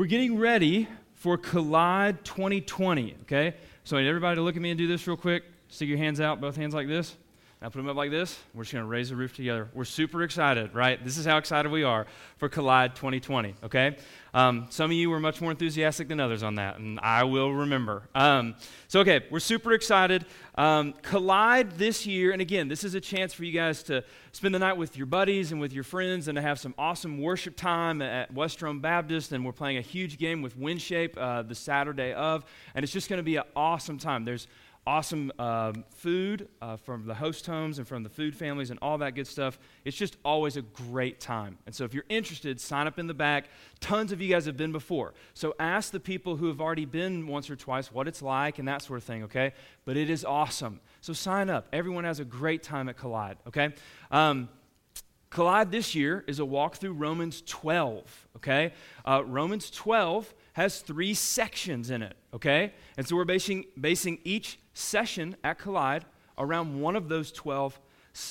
We're getting ready for Collide 2020, okay? So I need everybody to look at me and do this real quick. Stick your hands out, both hands like this. Now put them up like this. We're just going to raise the roof together. We're super excited, right? This is how excited we are for Collide 2020, okay? Um, some of you were much more enthusiastic than others on that, and I will remember. Um, so, okay, we're super excited. Um, Collide this year, and again, this is a chance for you guys to spend the night with your buddies and with your friends and to have some awesome worship time at West Rome Baptist. And we're playing a huge game with Windshape uh, the Saturday of, and it's just going to be an awesome time. There's awesome um, food uh, from the host homes and from the food families and all that good stuff. It's just always a great time. And so if you're interested, sign up in the back. Tons of you guys have been before. So ask the people who have already been once or twice what it's like and that sort of thing, okay? But it is awesome. So sign up. Everyone has a great time at Collide, okay? Um, Collide this year is a walk through Romans 12, okay? Uh, Romans 12 has three sections in it, okay? And so we're basing, basing each session at Collide around one of those 12,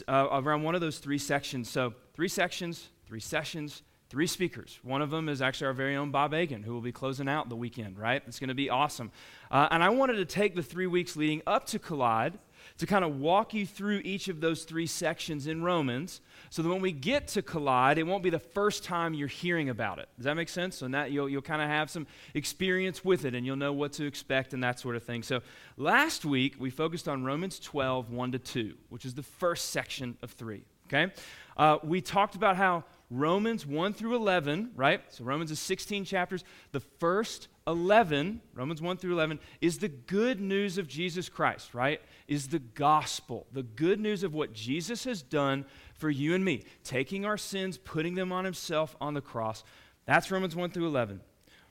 uh, around one of those three sections. So three sections, three sessions, three speakers. One of them is actually our very own Bob Agan, who will be closing out the weekend, right? It's going to be awesome. Uh, and I wanted to take the three weeks leading up to Collide to kind of walk you through each of those three sections in Romans so that when we get to Collide, it won't be the first time you're hearing about it. Does that make sense? So that you'll, you'll kind of have some experience with it and you'll know what to expect and that sort of thing. So last week, we focused on Romans 12, 1 to 2, which is the first section of three. Okay? Uh, we talked about how Romans 1 through 11, right? So Romans is 16 chapters. The first 11, Romans 1 through 11, is the good news of Jesus Christ, right? Is the gospel, the good news of what Jesus has done for you and me, taking our sins, putting them on himself on the cross. That's Romans 1 through 11.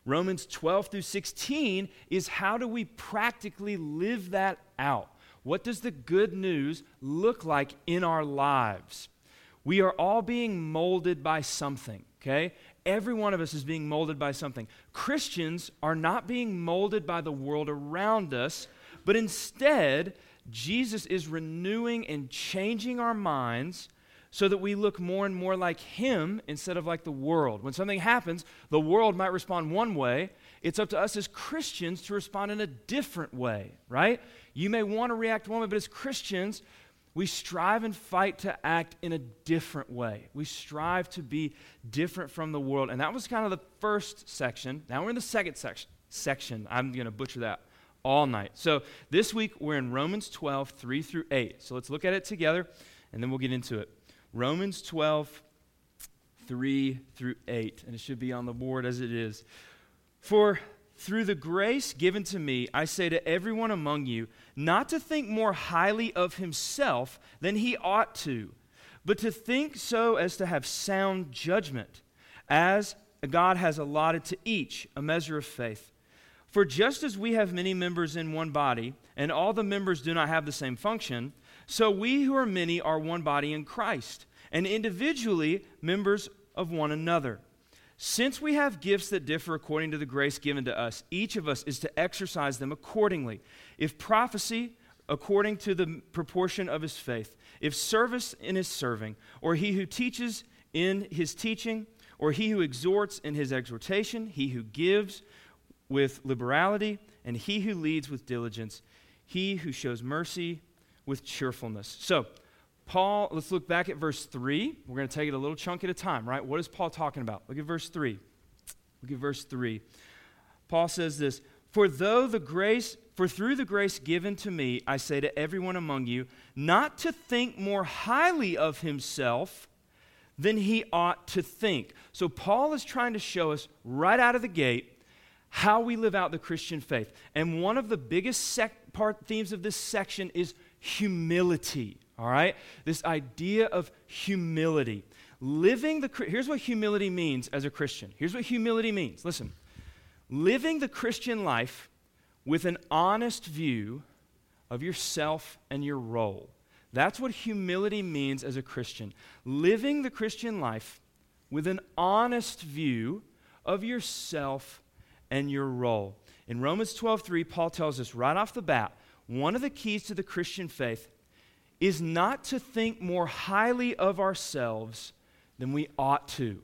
Romans 12 through 16 is how do we practically live that out? What does the good news look like in our lives? We are all being molded by something, okay? Every one of us is being molded by something. Christians are not being molded by the world around us, but instead, Jesus is renewing and changing our minds so that we look more and more like Him instead of like the world. When something happens, the world might respond one way. It's up to us as Christians to respond in a different way, right? You may want to react one way, but as Christians, we strive and fight to act in a different way. We strive to be different from the world. And that was kind of the first section. Now we're in the second section. I'm going to butcher that all night. So this week we're in Romans 12, 3 through 8. So let's look at it together and then we'll get into it. Romans 12, 3 through 8. And it should be on the board as it is. For through the grace given to me, I say to everyone among you, not to think more highly of himself than he ought to, but to think so as to have sound judgment, as God has allotted to each a measure of faith. For just as we have many members in one body, and all the members do not have the same function, so we who are many are one body in Christ, and individually members of one another. Since we have gifts that differ according to the grace given to us, each of us is to exercise them accordingly. If prophecy, according to the proportion of his faith, if service in his serving, or he who teaches in his teaching, or he who exhorts in his exhortation, he who gives with liberality, and he who leads with diligence, he who shows mercy with cheerfulness. So, Paul, let's look back at verse 3. We're going to take it a little chunk at a time, right? What is Paul talking about? Look at verse 3. Look at verse 3. Paul says this For though the grace, for through the grace given to me, I say to everyone among you, not to think more highly of himself than he ought to think. So Paul is trying to show us right out of the gate how we live out the Christian faith. And one of the biggest sec- part themes of this section is humility all right? This idea of humility. Living the, here's what humility means as a Christian. Here's what humility means. Listen, living the Christian life with an honest view of yourself and your role. That's what humility means as a Christian. Living the Christian life with an honest view of yourself and your role. In Romans 12:3, Paul tells us right off the bat, one of the keys to the Christian faith is not to think more highly of ourselves than we ought to.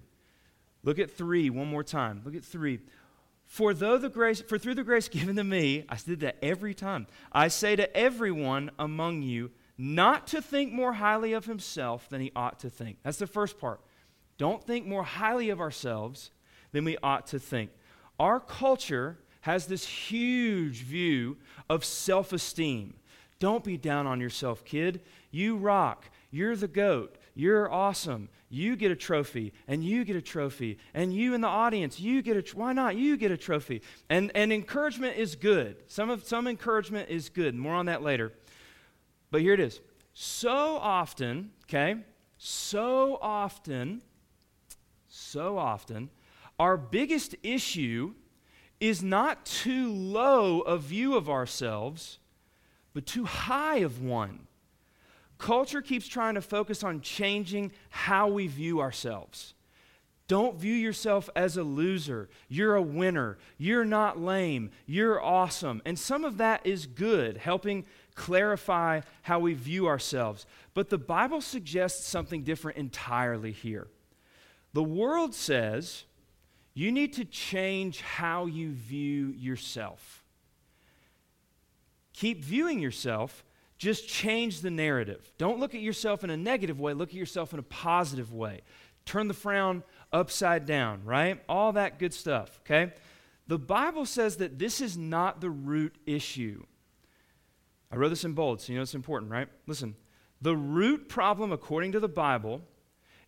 Look at three one more time. Look at three. For though the grace, for through the grace given to me, I did that every time. I say to everyone among you, not to think more highly of himself than he ought to think. That's the first part. Don't think more highly of ourselves than we ought to think. Our culture has this huge view of self esteem. Don't be down on yourself, kid. You rock. You're the goat. You're awesome. You get a trophy, and you get a trophy, and you in the audience, you get a. Tr- why not? You get a trophy. And and encouragement is good. Some of some encouragement is good. More on that later. But here it is. So often, okay, so often, so often, our biggest issue is not too low a view of ourselves, but too high of one. Culture keeps trying to focus on changing how we view ourselves. Don't view yourself as a loser. You're a winner. You're not lame. You're awesome. And some of that is good, helping clarify how we view ourselves. But the Bible suggests something different entirely here. The world says you need to change how you view yourself. Keep viewing yourself, just change the narrative. Don't look at yourself in a negative way, look at yourself in a positive way. Turn the frown upside down, right? All that good stuff, okay? The Bible says that this is not the root issue. I wrote this in bold, so you know it's important, right? Listen, the root problem, according to the Bible,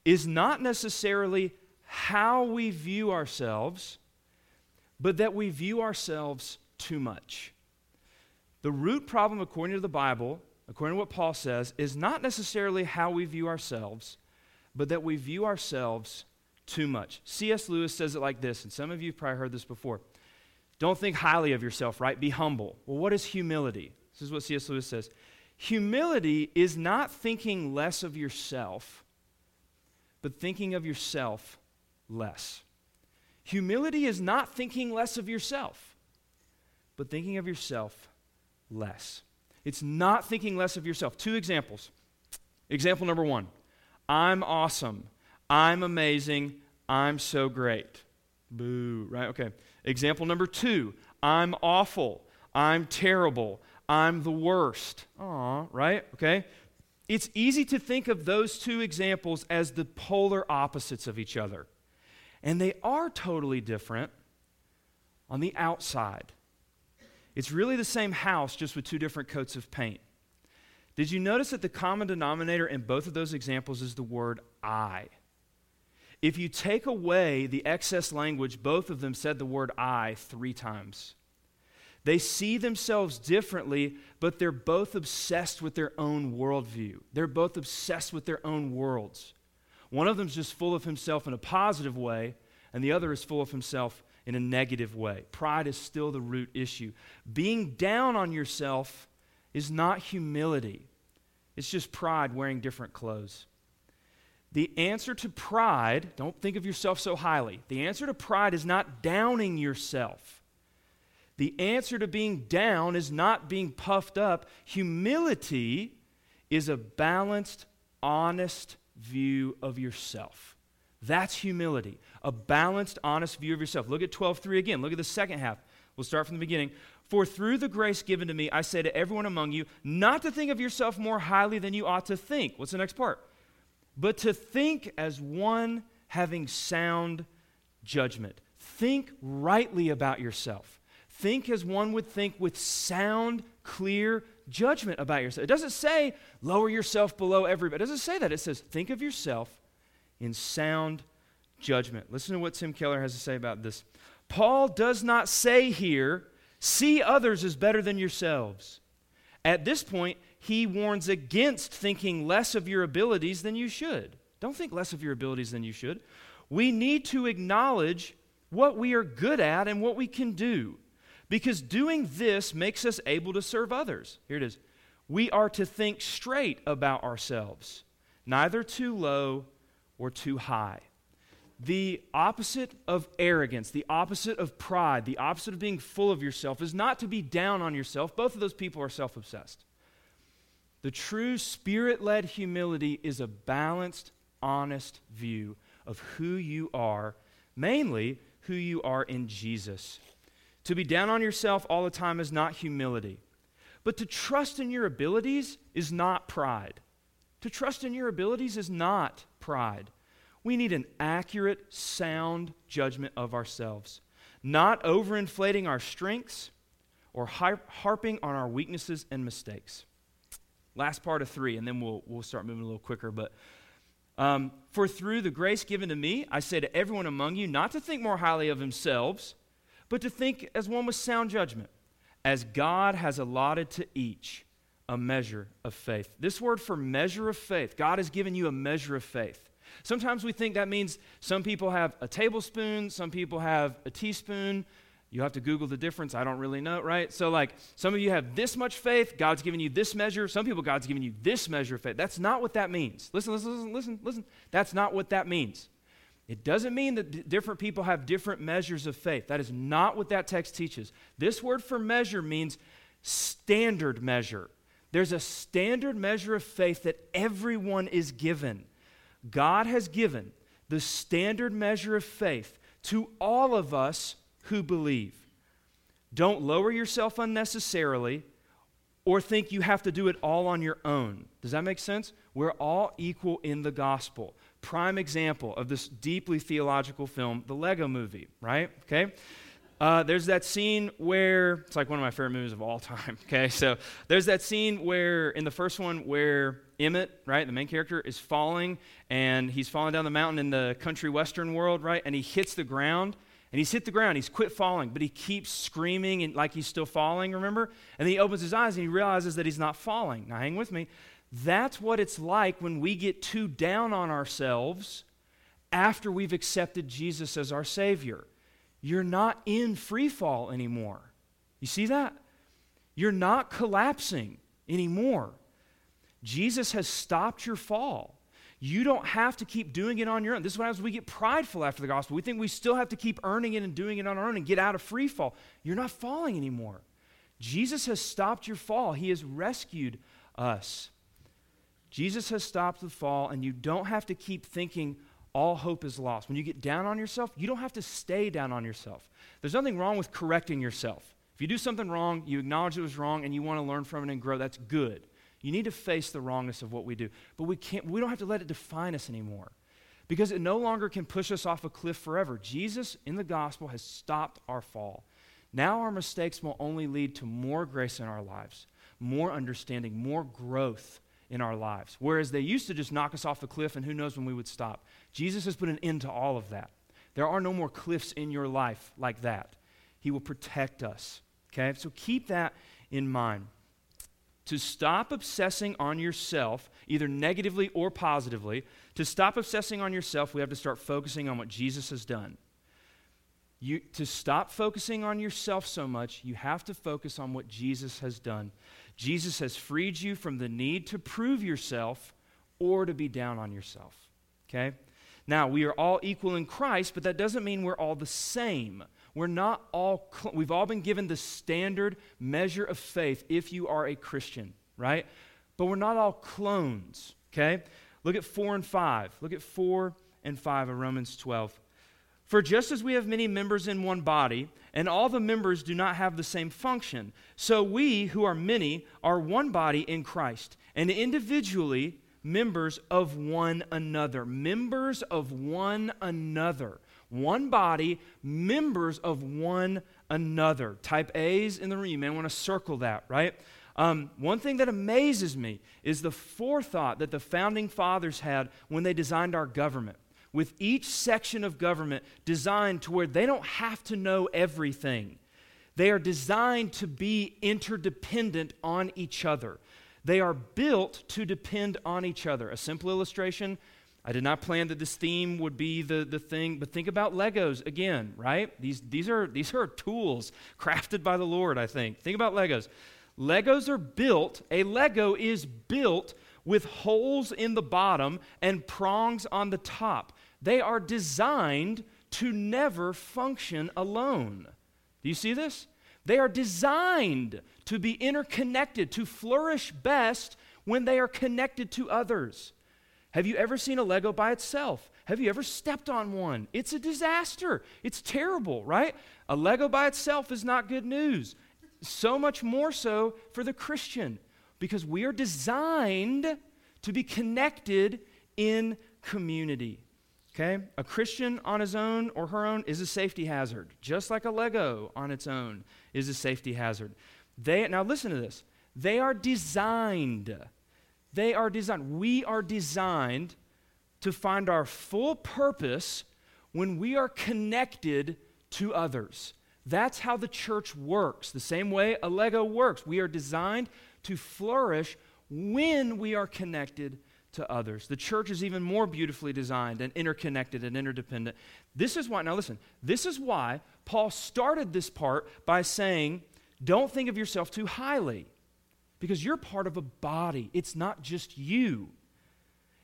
is not necessarily how we view ourselves, but that we view ourselves too much. The root problem, according to the Bible, according to what Paul says, is not necessarily how we view ourselves, but that we view ourselves too much. C.S. Lewis says it like this, and some of you have probably heard this before. Don't think highly of yourself, right? Be humble. Well, what is humility? This is what C.S. Lewis says. Humility is not thinking less of yourself, but thinking of yourself less. Humility is not thinking less of yourself, but thinking of yourself less. It's not thinking less of yourself. Two examples. Example number one I'm awesome. I'm amazing. I'm so great. Boo, right? Okay. Example number two I'm awful. I'm terrible. I'm the worst. Aw, right? Okay. It's easy to think of those two examples as the polar opposites of each other. And they are totally different on the outside. It's really the same house, just with two different coats of paint. Did you notice that the common denominator in both of those examples is the word I? If you take away the excess language, both of them said the word I three times. They see themselves differently, but they're both obsessed with their own worldview. They're both obsessed with their own worlds. One of them's just full of himself in a positive way, and the other is full of himself in a negative way. Pride is still the root issue. Being down on yourself is not humility, it's just pride wearing different clothes. The answer to pride, don't think of yourself so highly. The answer to pride is not downing yourself. The answer to being down is not being puffed up. Humility is a balanced, honest view of yourself. That's humility, a balanced, honest view of yourself. Look at 12:3 again. Look at the second half. We'll start from the beginning. For through the grace given to me, I say to everyone among you, not to think of yourself more highly than you ought to think. What's the next part? But to think as one having sound judgment. Think rightly about yourself. Think as one would think with sound, clear judgment about yourself. It doesn't say lower yourself below everybody. It doesn't say that. It says think of yourself in sound judgment. Listen to what Tim Keller has to say about this. Paul does not say here, see others as better than yourselves. At this point, he warns against thinking less of your abilities than you should. Don't think less of your abilities than you should. We need to acknowledge what we are good at and what we can do. Because doing this makes us able to serve others. Here it is. We are to think straight about ourselves, neither too low or too high. The opposite of arrogance, the opposite of pride, the opposite of being full of yourself is not to be down on yourself. Both of those people are self obsessed. The true spirit led humility is a balanced, honest view of who you are, mainly who you are in Jesus. To be down on yourself all the time is not humility. But to trust in your abilities is not pride. To trust in your abilities is not pride. We need an accurate, sound judgment of ourselves, not overinflating our strengths or harping on our weaknesses and mistakes. Last part of three, and then we'll, we'll start moving a little quicker. But um, for through the grace given to me, I say to everyone among you not to think more highly of themselves, but to think as one with sound judgment, as God has allotted to each a measure of faith. This word for measure of faith, God has given you a measure of faith. Sometimes we think that means some people have a tablespoon, some people have a teaspoon. You have to Google the difference. I don't really know, right? So, like, some of you have this much faith, God's giving you this measure. Some people, God's giving you this measure of faith. That's not what that means. Listen, listen, listen, listen, listen. That's not what that means. It doesn't mean that d- different people have different measures of faith. That is not what that text teaches. This word for measure means standard measure. There's a standard measure of faith that everyone is given. God has given the standard measure of faith to all of us who believe. Don't lower yourself unnecessarily or think you have to do it all on your own. Does that make sense? We're all equal in the gospel prime example of this deeply theological film, the Lego movie, right? Okay? Uh, there's that scene where it's like one of my favorite movies of all time. Okay, so there's that scene where in the first one where Emmett, right, the main character, is falling and he's falling down the mountain in the country western world, right, and he hits the ground and he's hit the ground. He's quit falling, but he keeps screaming and like he's still falling. Remember? And then he opens his eyes and he realizes that he's not falling. Now, hang with me. That's what it's like when we get too down on ourselves after we've accepted Jesus as our Savior. You're not in free fall anymore. You see that? You're not collapsing anymore. Jesus has stopped your fall. You don't have to keep doing it on your own. This is what happens we get prideful after the gospel. We think we still have to keep earning it and doing it on our own and get out of free fall. You're not falling anymore. Jesus has stopped your fall, He has rescued us. Jesus has stopped the fall, and you don't have to keep thinking all hope is lost. When you get down on yourself, you don't have to stay down on yourself. There's nothing wrong with correcting yourself. If you do something wrong, you acknowledge it was wrong, and you want to learn from it and grow, that's good. You need to face the wrongness of what we do. But we, can't, we don't have to let it define us anymore because it no longer can push us off a cliff forever. Jesus in the gospel has stopped our fall. Now our mistakes will only lead to more grace in our lives, more understanding, more growth in our lives. Whereas they used to just knock us off the cliff and who knows when we would stop. Jesus has put an end to all of that. There are no more cliffs in your life like that. He will protect us. Okay? So keep that in mind. To stop obsessing on yourself, either negatively or positively, to stop obsessing on yourself, we have to start focusing on what Jesus has done. You, to stop focusing on yourself so much, you have to focus on what Jesus has done. Jesus has freed you from the need to prove yourself or to be down on yourself. Okay? Now, we are all equal in Christ, but that doesn't mean we're all the same. We're not all, cl- we've all been given the standard measure of faith if you are a Christian, right? But we're not all clones, okay? Look at 4 and 5. Look at 4 and 5 of Romans 12. For just as we have many members in one body, and all the members do not have the same function, so we, who are many, are one body in Christ, and individually members of one another. Members of one another. One body, members of one another. Type A's in the room. You may want to circle that, right? Um, one thing that amazes me is the forethought that the founding fathers had when they designed our government with each section of government designed to where they don't have to know everything. They are designed to be interdependent on each other. They are built to depend on each other. A simple illustration I did not plan that this theme would be the, the thing, but think about Legos again, right? These, these, are, these are tools crafted by the Lord, I think. Think about Legos. Legos are built, a Lego is built with holes in the bottom and prongs on the top. They are designed to never function alone. Do you see this? They are designed to be interconnected, to flourish best when they are connected to others. Have you ever seen a Lego by itself? Have you ever stepped on one? It's a disaster. It's terrible, right? A Lego by itself is not good news. So much more so for the Christian because we are designed to be connected in community. Okay? A Christian on his own or her own is a safety hazard, just like a Lego on its own is a safety hazard. They now listen to this. They are designed. They are designed. We are designed to find our full purpose when we are connected to others. That's how the church works. The same way a Lego works. We are designed to flourish when we are connected to others. The church is even more beautifully designed and interconnected and interdependent. This is why, now listen, this is why Paul started this part by saying, don't think of yourself too highly because you're part of a body. It's not just you.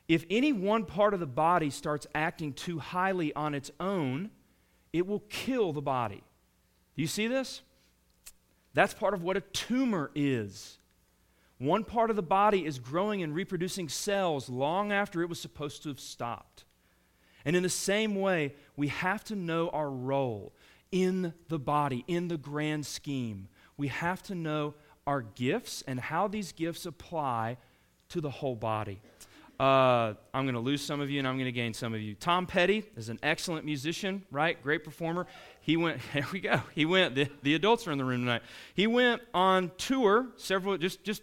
If any one part of the body starts acting too highly on its own, it will kill the body. Do you see this? That's part of what a tumor is. One part of the body is growing and reproducing cells long after it was supposed to have stopped. And in the same way, we have to know our role in the body, in the grand scheme. We have to know our gifts and how these gifts apply to the whole body. Uh, I'm going to lose some of you and I'm going to gain some of you. Tom Petty is an excellent musician, right? Great performer. He went, here we go. He went, the, the adults are in the room tonight. He went on tour several, just, just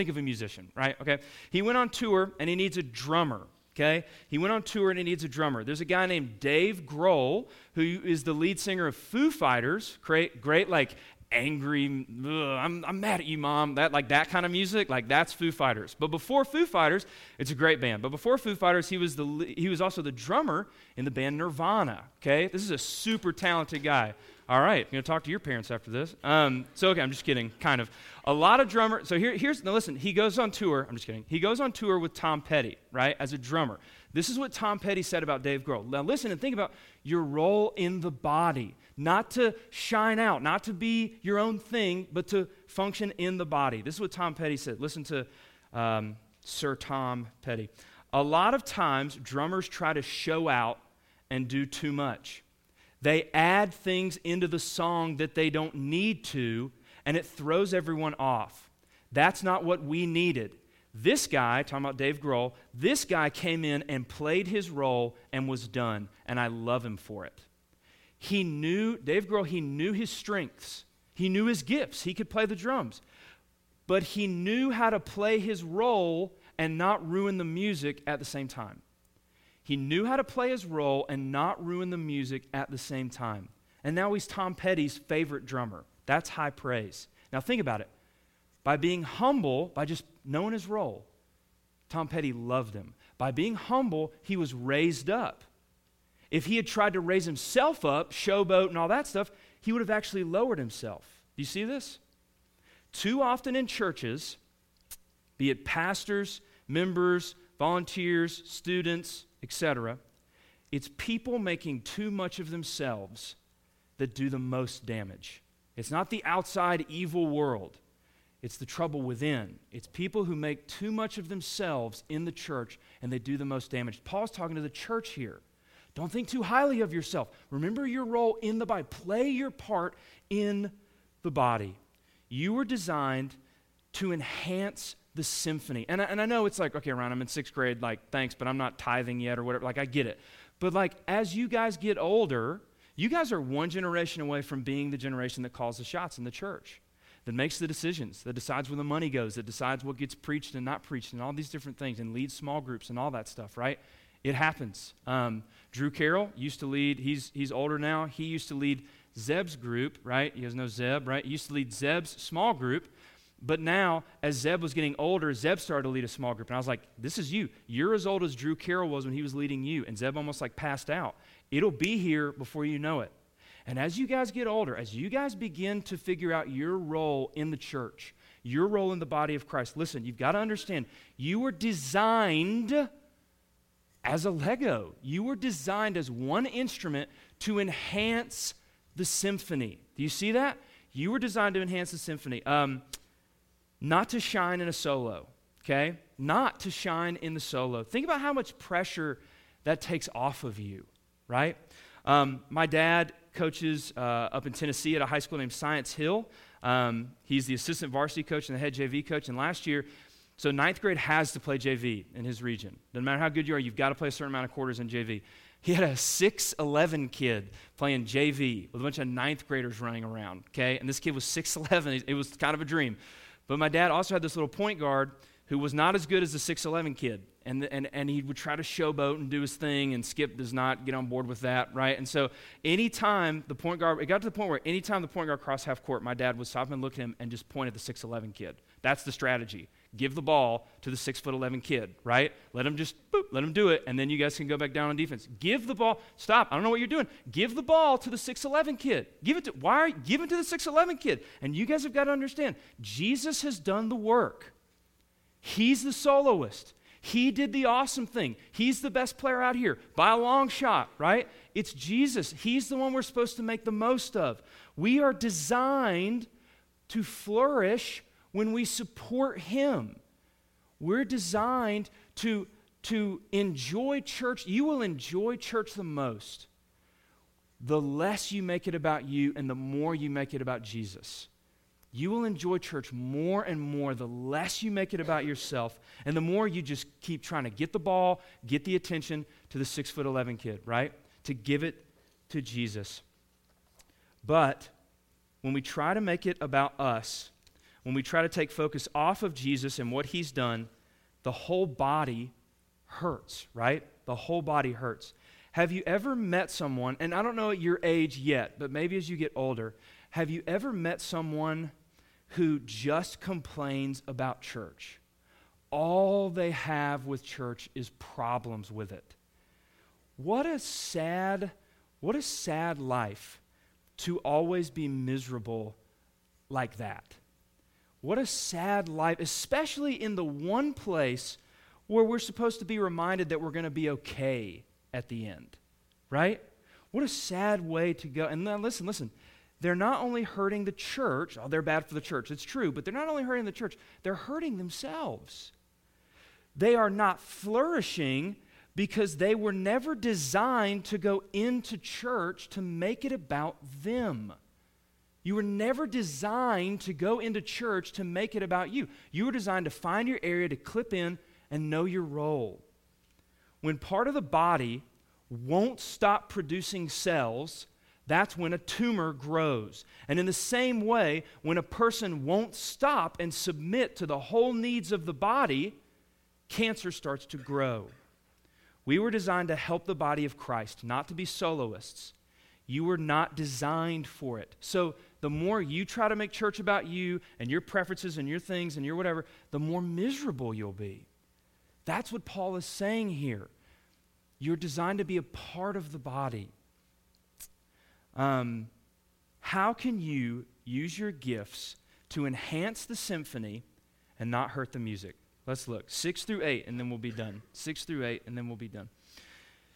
Think of a musician, right? Okay. He went on tour and he needs a drummer. Okay? He went on tour and he needs a drummer. There's a guy named Dave Grohl who is the lead singer of Foo Fighters. Great, great like angry, I'm, I'm mad at you, mom. That like that kind of music, like that's Foo Fighters. But before Foo Fighters, it's a great band. But before Foo Fighters, he was the he was also the drummer in the band Nirvana. Okay, this is a super talented guy. All right, I'm going to talk to your parents after this. Um, so, okay, I'm just kidding, kind of. A lot of drummers. So, here, here's, now listen, he goes on tour. I'm just kidding. He goes on tour with Tom Petty, right, as a drummer. This is what Tom Petty said about Dave Grohl. Now, listen and think about your role in the body. Not to shine out, not to be your own thing, but to function in the body. This is what Tom Petty said. Listen to um, Sir Tom Petty. A lot of times, drummers try to show out and do too much. They add things into the song that they don't need to, and it throws everyone off. That's not what we needed. This guy, talking about Dave Grohl, this guy came in and played his role and was done, and I love him for it. He knew, Dave Grohl, he knew his strengths, he knew his gifts, he could play the drums, but he knew how to play his role and not ruin the music at the same time. He knew how to play his role and not ruin the music at the same time. And now he's Tom Petty's favorite drummer. That's high praise. Now think about it. By being humble, by just knowing his role, Tom Petty loved him. By being humble, he was raised up. If he had tried to raise himself up, showboat and all that stuff, he would have actually lowered himself. Do you see this? Too often in churches, be it pastors, members, volunteers, students, etc. It's people making too much of themselves that do the most damage. It's not the outside evil world, it's the trouble within. It's people who make too much of themselves in the church and they do the most damage. Paul's talking to the church here. Don't think too highly of yourself. Remember your role in the body, play your part in the body. You were designed to enhance the symphony. And I, and I know it's like, okay, Ryan, I'm in sixth grade, like, thanks, but I'm not tithing yet or whatever. Like, I get it. But, like, as you guys get older, you guys are one generation away from being the generation that calls the shots in the church, that makes the decisions, that decides where the money goes, that decides what gets preached and not preached, and all these different things, and leads small groups and all that stuff, right? It happens. Um, Drew Carroll used to lead, he's, he's older now, he used to lead Zeb's group, right? You guys know Zeb, right? He used to lead Zeb's small group. But now, as Zeb was getting older, Zeb started to lead a small group. And I was like, this is you. You're as old as Drew Carroll was when he was leading you. And Zeb almost like passed out. It'll be here before you know it. And as you guys get older, as you guys begin to figure out your role in the church, your role in the body of Christ, listen, you've got to understand you were designed as a Lego. You were designed as one instrument to enhance the symphony. Do you see that? You were designed to enhance the symphony. Um, not to shine in a solo, okay? not to shine in the solo. Think about how much pressure that takes off of you, right? Um, my dad coaches uh, up in Tennessee at a high school named Science Hill. Um, he's the assistant varsity coach and the head JV coach. And last year, so ninth grade has to play JV in his region. Doesn't matter how good you are, you've got to play a certain amount of quarters in JV. He had a 6'11 kid playing JV with a bunch of ninth graders running around, okay? And this kid was 6'11. It was kind of a dream. But my dad also had this little point guard who was not as good as the 6'11 kid. And, and, and he would try to showboat and do his thing, and Skip does not get on board with that, right? And so, anytime the point guard, it got to the point where anytime the point guard crossed half court, my dad would stop and look at him and just point at the 6'11 kid. That's the strategy. Give the ball to the 6'11 kid, right? Let him just, boop, let him do it, and then you guys can go back down on defense. Give the ball, stop, I don't know what you're doing. Give the ball to the 6'11 kid. Give it to, why are you, give it to the 6'11 kid. And you guys have got to understand, Jesus has done the work. He's the soloist. He did the awesome thing. He's the best player out here by a long shot, right? It's Jesus. He's the one we're supposed to make the most of. We are designed to flourish when we support Him. We're designed to, to enjoy church. You will enjoy church the most the less you make it about you and the more you make it about Jesus. You will enjoy church more and more the less you make it about yourself and the more you just keep trying to get the ball, get the attention to the six foot 11 kid, right? To give it to Jesus. But when we try to make it about us, when we try to take focus off of Jesus and what he's done, the whole body hurts, right? The whole body hurts. Have you ever met someone, and I don't know your age yet, but maybe as you get older, have you ever met someone who just complains about church. All they have with church is problems with it. What a sad, what a sad life to always be miserable like that. What a sad life, especially in the one place where we're supposed to be reminded that we're going to be okay at the end, right? What a sad way to go. And then listen, listen they're not only hurting the church, oh, they're bad for the church, it's true, but they're not only hurting the church, they're hurting themselves. They are not flourishing because they were never designed to go into church to make it about them. You were never designed to go into church to make it about you. You were designed to find your area to clip in and know your role. When part of the body won't stop producing cells that's when a tumor grows. And in the same way, when a person won't stop and submit to the whole needs of the body, cancer starts to grow. We were designed to help the body of Christ, not to be soloists. You were not designed for it. So the more you try to make church about you and your preferences and your things and your whatever, the more miserable you'll be. That's what Paul is saying here. You're designed to be a part of the body. Um, how can you use your gifts to enhance the symphony and not hurt the music? Let's look. Six through eight, and then we'll be done. Six through eight, and then we'll be done.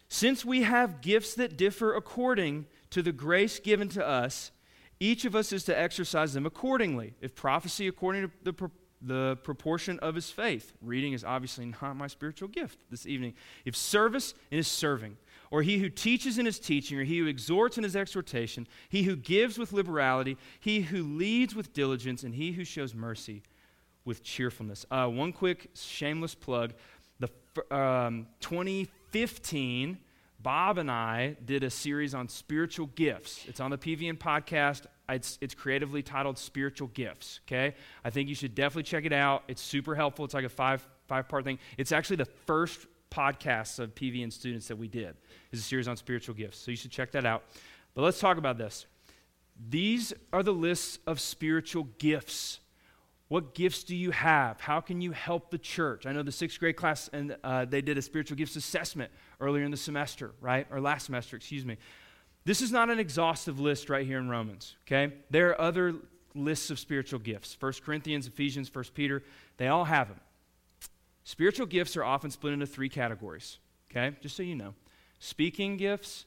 Since we have gifts that differ according to the grace given to us, each of us is to exercise them accordingly. If prophecy according to the, pro- the proportion of his faith, reading is obviously not my spiritual gift this evening. If service, it is serving or he who teaches in his teaching, or he who exhorts in his exhortation, he who gives with liberality, he who leads with diligence, and he who shows mercy with cheerfulness. Uh, one quick shameless plug. The um, 2015, Bob and I did a series on spiritual gifts. It's on the PVN podcast. It's, it's creatively titled Spiritual Gifts. Okay, I think you should definitely check it out. It's super helpful. It's like a five five part thing. It's actually the first podcast of PVN students that we did. It's a series on spiritual gifts, so you should check that out. But let's talk about this. These are the lists of spiritual gifts. What gifts do you have? How can you help the church? I know the sixth grade class, and uh, they did a spiritual gifts assessment earlier in the semester, right? Or last semester, excuse me. This is not an exhaustive list right here in Romans, okay? There are other lists of spiritual gifts. 1 Corinthians, Ephesians, 1 Peter, they all have them. Spiritual gifts are often split into three categories, okay? Just so you know speaking gifts,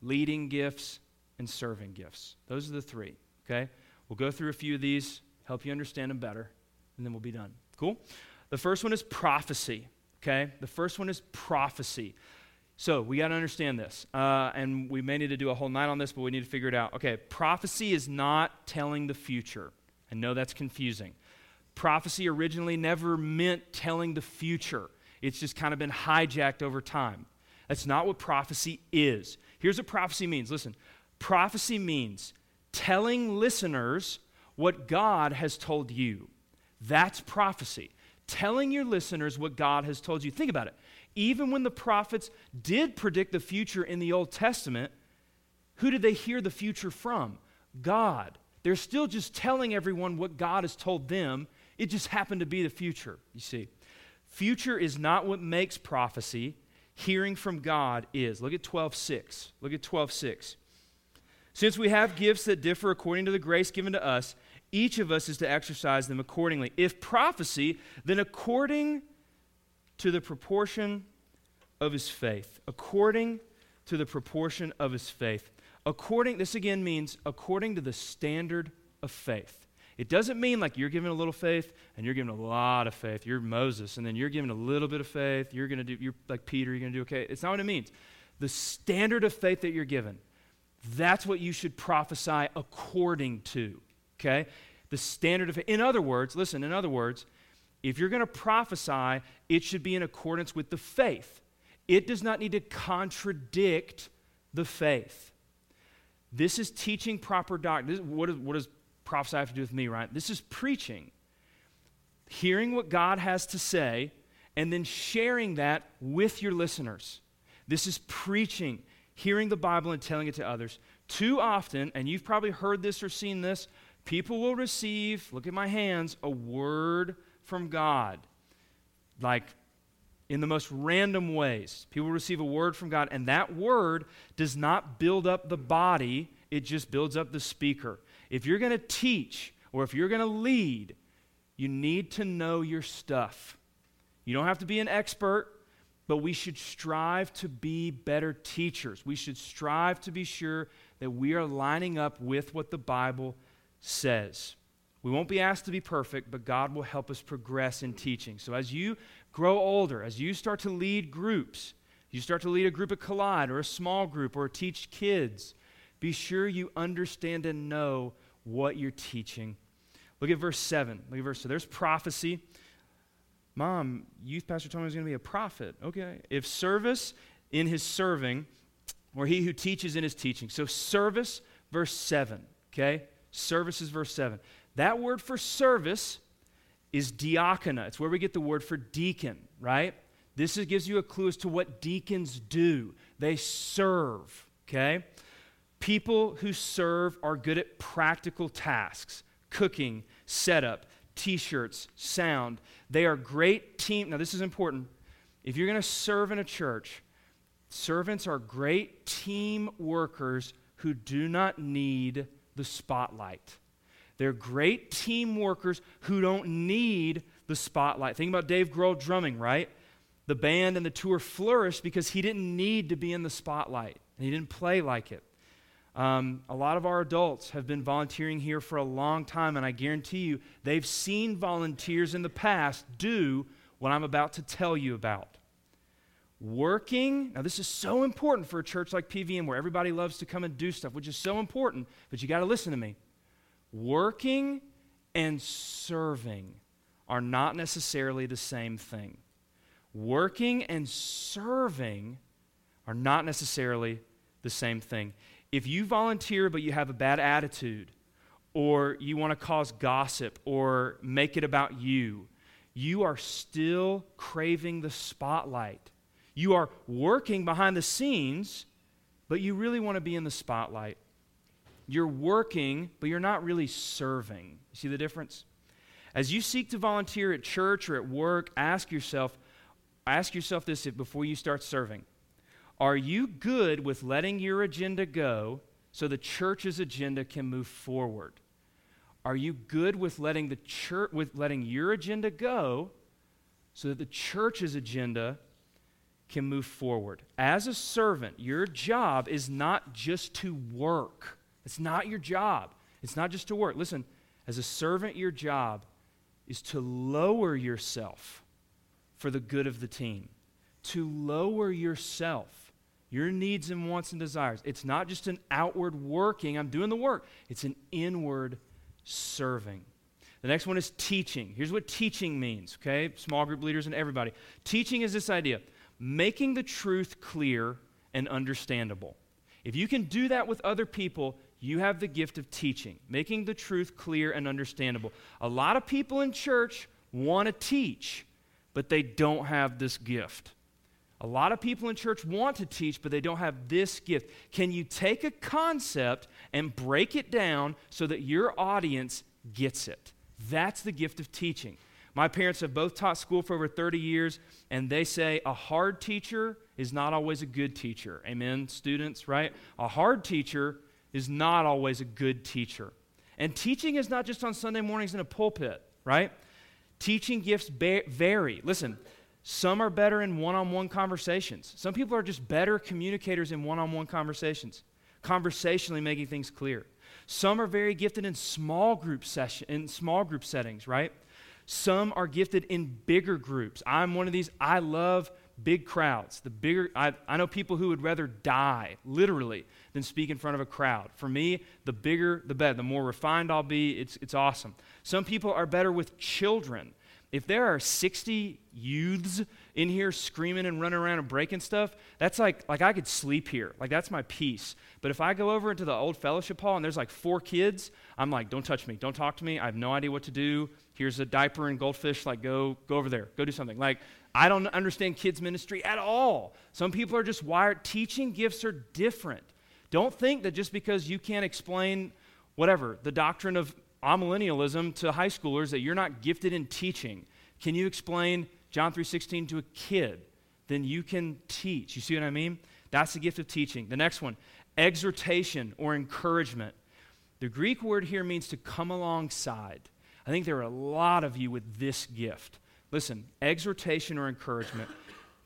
leading gifts, and serving gifts. Those are the three, okay? We'll go through a few of these, help you understand them better, and then we'll be done. Cool? The first one is prophecy, okay? The first one is prophecy. So we got to understand this. Uh, and we may need to do a whole night on this, but we need to figure it out. Okay, prophecy is not telling the future. I know that's confusing. Prophecy originally never meant telling the future, it's just kind of been hijacked over time. That's not what prophecy is. Here's what prophecy means listen, prophecy means telling listeners what God has told you. That's prophecy. Telling your listeners what God has told you. Think about it. Even when the prophets did predict the future in the Old Testament, who did they hear the future from? God. They're still just telling everyone what God has told them. It just happened to be the future, you see. Future is not what makes prophecy. Hearing from God is. Look at 12:6. Look at 12:6. Since we have gifts that differ according to the grace given to us, each of us is to exercise them accordingly. If prophecy, then according to the proportion of his faith. According to the proportion of his faith. According, this again means according to the standard of faith. It doesn't mean like you're giving a little faith and you're giving a lot of faith. You're Moses, and then you're giving a little bit of faith. You're going to do, you're like Peter, you're going to do okay. It's not what it means. The standard of faith that you're given, that's what you should prophesy according to okay? The standard of, in other words, listen, in other words, if you're going to prophesy, it should be in accordance with the faith. It does not need to contradict the faith. This is teaching proper doctrine. What, what does prophesy have to do with me, right? This is preaching. Hearing what God has to say and then sharing that with your listeners. This is preaching, hearing the Bible and telling it to others. Too often, and you've probably heard this or seen this, people will receive, look at my hands, a word from God. Like in the most random ways. People receive a word from God, and that word does not build up the body, it just builds up the speaker. If you're going to teach or if you're going to lead, you need to know your stuff. You don't have to be an expert, but we should strive to be better teachers. We should strive to be sure that we are lining up with what the Bible says. We won't be asked to be perfect, but God will help us progress in teaching. So as you grow older, as you start to lead groups, you start to lead a group at Collide or a small group or teach kids, be sure you understand and know what you're teaching. Look at verse 7. Look at verse So there's prophecy. Mom, youth pastor told me he was going to be a prophet. Okay. If service in his serving, or he who teaches in his teaching. So service, verse 7. Okay? Service is verse 7. That word for service is diakonia. It's where we get the word for deacon, right? This is, gives you a clue as to what deacons do. They serve, okay? People who serve are good at practical tasks cooking, setup, t shirts, sound. They are great team. Now, this is important. If you're going to serve in a church, servants are great team workers who do not need the spotlight. They're great team workers who don't need the spotlight. Think about Dave Grohl drumming, right? The band and the tour flourished because he didn't need to be in the spotlight and he didn't play like it. Um, a lot of our adults have been volunteering here for a long time, and I guarantee you they've seen volunteers in the past do what I'm about to tell you about. Working, now this is so important for a church like PVN where everybody loves to come and do stuff, which is so important, but you got to listen to me. Working and serving are not necessarily the same thing. Working and serving are not necessarily the same thing. If you volunteer but you have a bad attitude, or you want to cause gossip or make it about you, you are still craving the spotlight. You are working behind the scenes, but you really want to be in the spotlight. You're working, but you're not really serving. You see the difference? As you seek to volunteer at church or at work, ask yourself, ask yourself this before you start serving. Are you good with letting your agenda go so the church's agenda can move forward? Are you good with letting the church with letting your agenda go so that the church's agenda can move forward? As a servant, your job is not just to work. It's not your job. It's not just to work. Listen, as a servant, your job is to lower yourself for the good of the team. To lower yourself, your needs and wants and desires. It's not just an outward working, I'm doing the work, it's an inward serving. The next one is teaching. Here's what teaching means, okay? Small group leaders and everybody. Teaching is this idea making the truth clear and understandable. If you can do that with other people, you have the gift of teaching, making the truth clear and understandable. A lot of people in church want to teach, but they don't have this gift. A lot of people in church want to teach, but they don't have this gift. Can you take a concept and break it down so that your audience gets it? That's the gift of teaching. My parents have both taught school for over 30 years, and they say a hard teacher is not always a good teacher. Amen, students, right? A hard teacher is not always a good teacher. And teaching is not just on Sunday mornings in a pulpit, right? Teaching gifts ba- vary. Listen, some are better in one on one conversations. Some people are just better communicators in one on one conversations, conversationally making things clear. Some are very gifted in small group session in small group settings, right? Some are gifted in bigger groups. I'm one of these. I love big crowds. The bigger I, I know people who would rather die, literally, than speak in front of a crowd. For me, the bigger the better. The more refined I'll be, it's, it's awesome. Some people are better with children. If there are 60 youths in here screaming and running around and breaking stuff, that's like, like I could sleep here. Like that's my peace. But if I go over into the old fellowship hall and there's like four kids, I'm like, don't touch me. Don't talk to me. I have no idea what to do. Here's a diaper and goldfish. Like, go, go over there. Go do something. Like, I don't understand kids' ministry at all. Some people are just wired. Teaching gifts are different. Don't think that just because you can't explain whatever, the doctrine of amillennialism to high schoolers that you're not gifted in teaching. Can you explain John 3:16 to a kid? Then you can teach. You see what I mean? That's the gift of teaching. The next one, exhortation or encouragement. The Greek word here means to come alongside. I think there are a lot of you with this gift. Listen, exhortation or encouragement,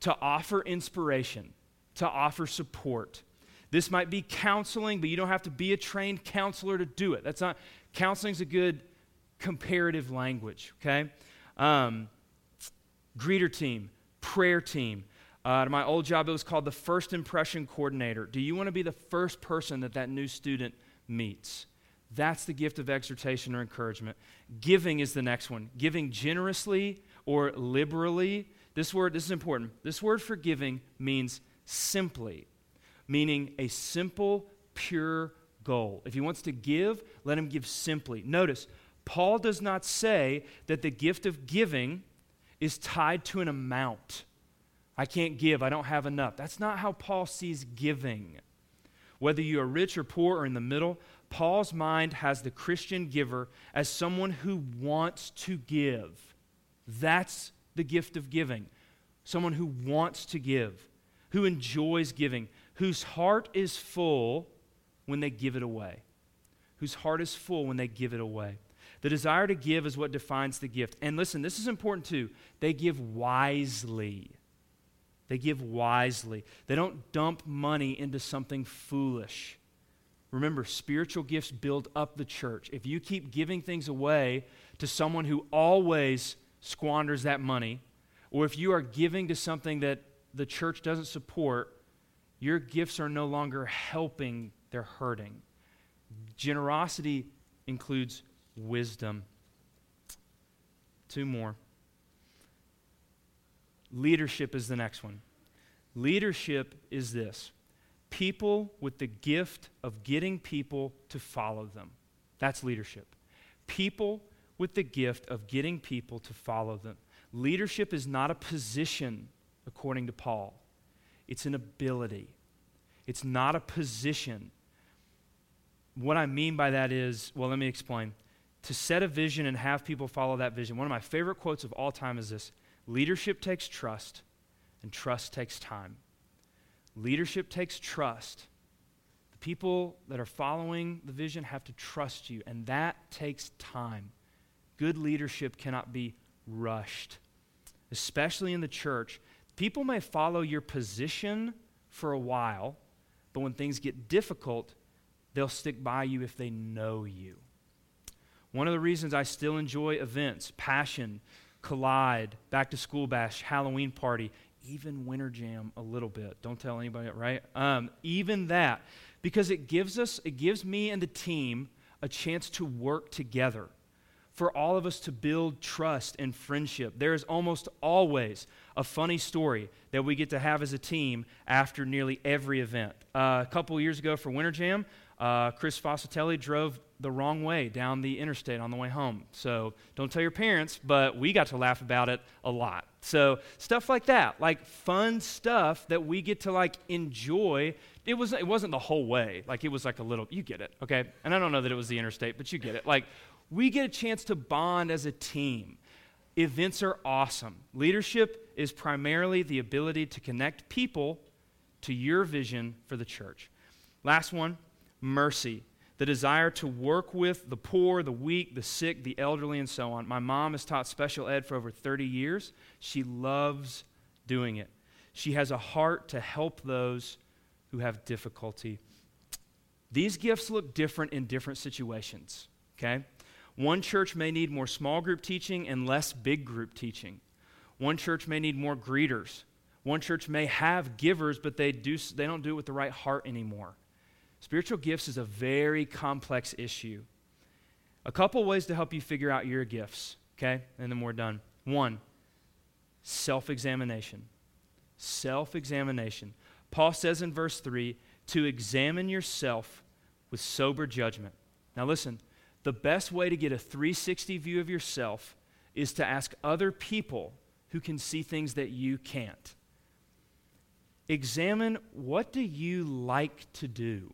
to offer inspiration, to offer support. This might be counseling, but you don't have to be a trained counselor to do it. That's not counseling's a good comparative language, okay? Um, greeter team, prayer team. Uh, my old job, it was called the first impression coordinator. Do you want to be the first person that that new student meets? That's the gift of exhortation or encouragement. Giving is the next one. Giving generously or liberally. This word, this is important. This word for giving means simply, meaning a simple, pure goal. If he wants to give, let him give simply. Notice, Paul does not say that the gift of giving is tied to an amount. I can't give, I don't have enough. That's not how Paul sees giving. Whether you are rich or poor or in the middle, Paul's mind has the Christian giver as someone who wants to give. That's the gift of giving. Someone who wants to give, who enjoys giving, whose heart is full when they give it away. Whose heart is full when they give it away. The desire to give is what defines the gift. And listen, this is important too. They give wisely. They give wisely. They don't dump money into something foolish. Remember, spiritual gifts build up the church. If you keep giving things away to someone who always squanders that money, or if you are giving to something that the church doesn't support, your gifts are no longer helping, they're hurting. Generosity includes wisdom. Two more. Leadership is the next one. Leadership is this people with the gift of getting people to follow them. That's leadership. People with the gift of getting people to follow them. Leadership is not a position, according to Paul, it's an ability. It's not a position. What I mean by that is, well, let me explain. To set a vision and have people follow that vision. One of my favorite quotes of all time is this Leadership takes trust, and trust takes time. Leadership takes trust. The people that are following the vision have to trust you, and that takes time. Good leadership cannot be rushed, especially in the church. People may follow your position for a while, but when things get difficult, they'll stick by you if they know you. One of the reasons I still enjoy events, Passion, Collide, Back to School Bash, Halloween Party, even Winter Jam a little bit. Don't tell anybody, right? Um, even that, because it gives us, it gives me and the team a chance to work together for all of us to build trust and friendship. There is almost always a funny story that we get to have as a team after nearly every event. Uh, a couple years ago for Winter Jam, uh, Chris Fossatelli drove the wrong way down the interstate on the way home. So don't tell your parents, but we got to laugh about it a lot. So stuff like that, like fun stuff that we get to like enjoy. It was it wasn't the whole way. Like it was like a little you get it, okay? And I don't know that it was the interstate, but you get it. Like we get a chance to bond as a team. Events are awesome. Leadership is primarily the ability to connect people to your vision for the church. Last one, mercy. The desire to work with the poor, the weak, the sick, the elderly, and so on. My mom has taught special ed for over 30 years. She loves doing it. She has a heart to help those who have difficulty. These gifts look different in different situations, okay? One church may need more small group teaching and less big group teaching. One church may need more greeters. One church may have givers, but they, do, they don't do it with the right heart anymore. Spiritual gifts is a very complex issue. A couple ways to help you figure out your gifts, okay? And then we're done. One, self examination. Self examination. Paul says in verse 3 to examine yourself with sober judgment. Now, listen, the best way to get a 360 view of yourself is to ask other people who can see things that you can't. Examine what do you like to do?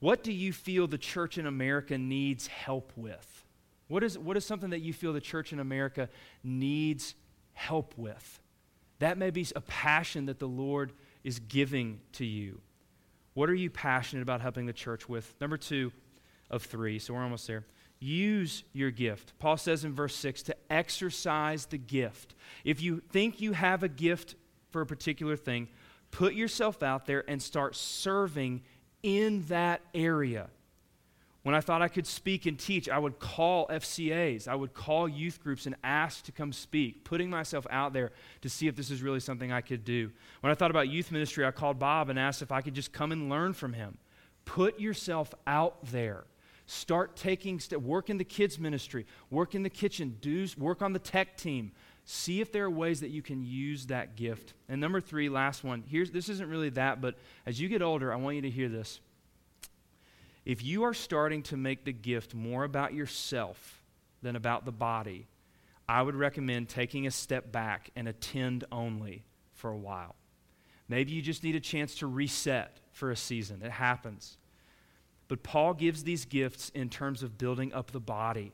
What do you feel the church in America needs help with? What is, what is something that you feel the church in America needs help with? That may be a passion that the Lord is giving to you. What are you passionate about helping the church with? Number two, of three, so we're almost there. Use your gift. Paul says in verse 6 to exercise the gift. If you think you have a gift for a particular thing, put yourself out there and start serving in that area. When I thought I could speak and teach, I would call FCAs, I would call youth groups and ask to come speak, putting myself out there to see if this is really something I could do. When I thought about youth ministry, I called Bob and asked if I could just come and learn from him. Put yourself out there. Start taking steps. Work in the kids' ministry. Work in the kitchen. Do, work on the tech team. See if there are ways that you can use that gift. And number three, last one. Here's, this isn't really that, but as you get older, I want you to hear this. If you are starting to make the gift more about yourself than about the body, I would recommend taking a step back and attend only for a while. Maybe you just need a chance to reset for a season. It happens. But Paul gives these gifts in terms of building up the body.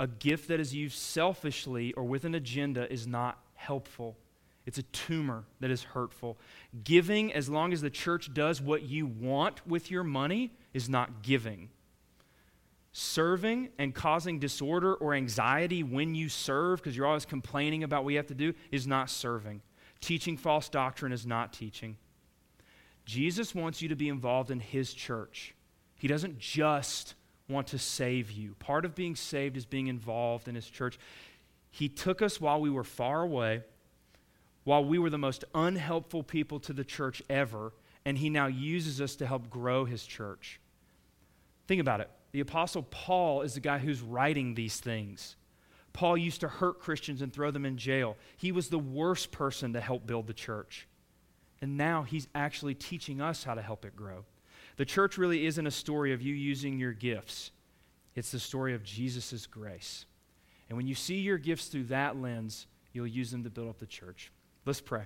A gift that is used selfishly or with an agenda is not helpful. It's a tumor that is hurtful. Giving, as long as the church does what you want with your money, is not giving. Serving and causing disorder or anxiety when you serve, because you're always complaining about what you have to do, is not serving. Teaching false doctrine is not teaching. Jesus wants you to be involved in his church. He doesn't just want to save you. Part of being saved is being involved in His church. He took us while we were far away, while we were the most unhelpful people to the church ever, and He now uses us to help grow His church. Think about it. The Apostle Paul is the guy who's writing these things. Paul used to hurt Christians and throw them in jail. He was the worst person to help build the church. And now he's actually teaching us how to help it grow. The church really isn't a story of you using your gifts, it's the story of Jesus' grace. And when you see your gifts through that lens, you'll use them to build up the church. Let's pray.